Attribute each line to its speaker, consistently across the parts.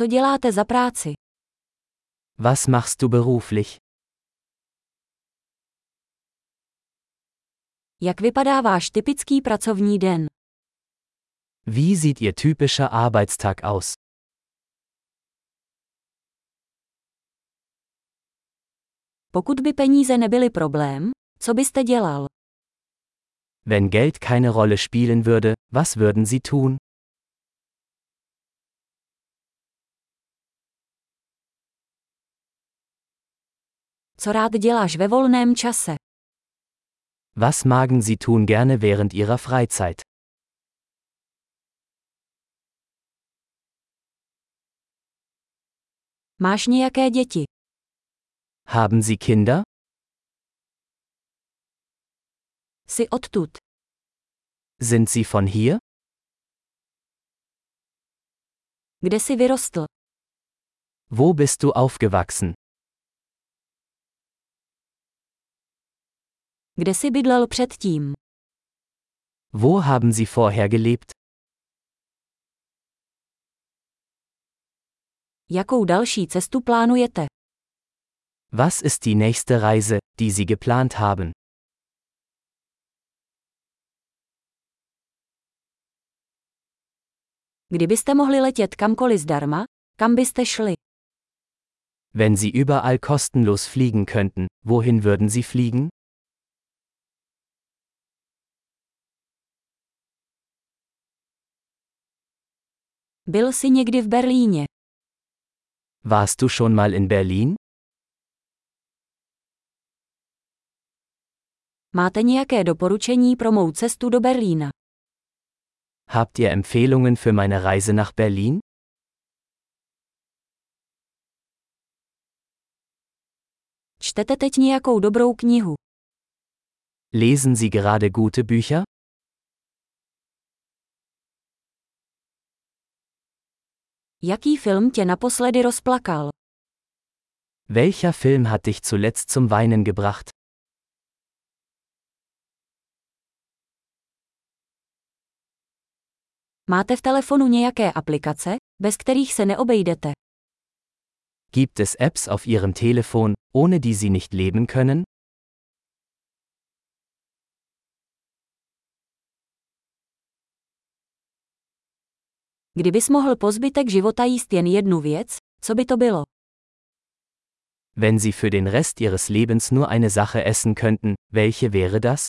Speaker 1: Co děláte za práci?
Speaker 2: Was machst du beruflich?
Speaker 1: Jak vypadá váš typický pracovní den?
Speaker 2: Wie sieht Ihr typischer Arbeitstag aus?
Speaker 1: Pokud by peníze nebyly problém, co byste dělal?
Speaker 2: Wenn Geld keine Rolle spielen würde, was würden Sie tun?
Speaker 1: Co rád děláš ve volném čase?
Speaker 2: Was magen Sie tun gerne während Ihrer Freizeit?
Speaker 1: Máš nějaké děti?
Speaker 2: Haben Sie Kinder?
Speaker 1: Jsi odtud.
Speaker 2: Sind Sie von hier?
Speaker 1: Kde jsi vyrostl?
Speaker 2: Wo bist du aufgewachsen?
Speaker 1: Kde jsi bydlel předtím?
Speaker 2: Wo haben Sie vorher gelebt?
Speaker 1: Jakou další cestu plánujete?
Speaker 2: Was ist die nächste Reise, die Sie geplant haben?
Speaker 1: Kdybyste mohli letět kamkoliv zdarma, kam byste šli?
Speaker 2: Wenn Sie überall kostenlos fliegen könnten, wohin würden Sie fliegen?
Speaker 1: Byl jsi někdy v Berlíně?
Speaker 2: Warst du schon mal in Berlin?
Speaker 1: Máte nějaké doporučení pro mou cestu do Berlína?
Speaker 2: Habt ihr Empfehlungen für meine Reise nach Berlin?
Speaker 1: Čtete teď nějakou dobrou knihu?
Speaker 2: Lesen Sie gerade gute Bücher?
Speaker 1: Jaký film tě naposledy rozplakal?
Speaker 2: Welcher Film hat dich zuletzt zum Weinen gebracht?
Speaker 1: Máte v telefonu nějaké aplikace, bez kterých se neobejdete?
Speaker 2: Gibt es Apps auf Ihrem Telefon, ohne die Sie nicht leben können?
Speaker 1: Kdybys mohl po zbytek života jíst jen jednu věc, co by to bylo?
Speaker 2: Wenn Sie für den Rest Ihres Lebens nur eine Sache essen könnten, welche wäre das?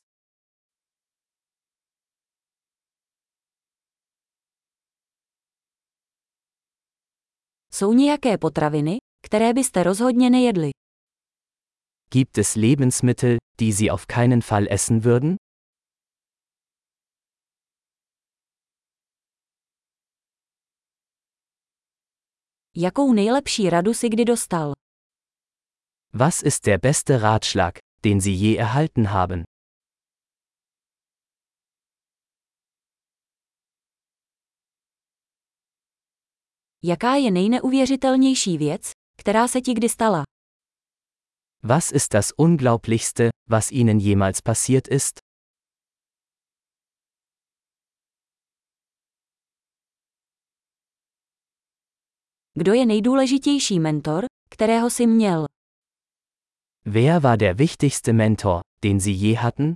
Speaker 1: Jsou nějaké potraviny, které byste rozhodně nejedli?
Speaker 2: Gibt es Lebensmittel, die Sie auf keinen Fall essen würden?
Speaker 1: Jakou nejlepší radu si kdy dostal?
Speaker 2: Was ist der beste Ratschlag, den Sie je erhalten haben?
Speaker 1: Jaká je nejneuvěřitelnější věc, která se ti kdy stala?
Speaker 2: Was ist das Unglaublichste, was Ihnen jemals passiert ist?
Speaker 1: Kdo je nejdůležitější mentor, kterého jsi měl?
Speaker 2: Wer war der wichtigste Mentor, den Sie je hatten?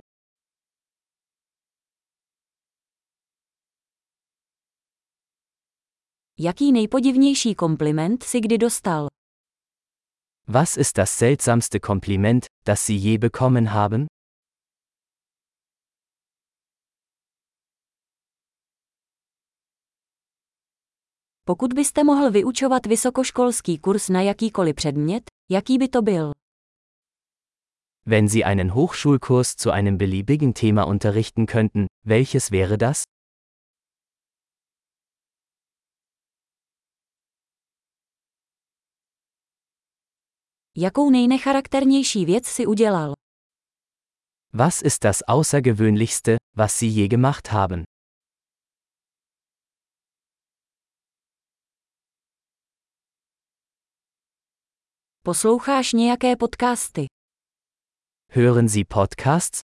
Speaker 1: Jaký nejpodivnější kompliment si kdy dostal?
Speaker 2: Was ist das seltsamste Kompliment, das Sie je bekommen haben?
Speaker 1: Pokud byste mohl vyučovat vysokoškolský kurz na jakýkoliv předmět, jaký by to byl?
Speaker 2: Wenn Sie einen Hochschulkurs zu einem beliebigen Thema unterrichten könnten, welches wäre das?
Speaker 1: Jakou nejnecharakternější věc si udělal?
Speaker 2: Was ist das Außergewöhnlichste, was Sie je gemacht haben?
Speaker 1: Posloucháš nějaké podcasty?
Speaker 2: Hören Sie Podcasts?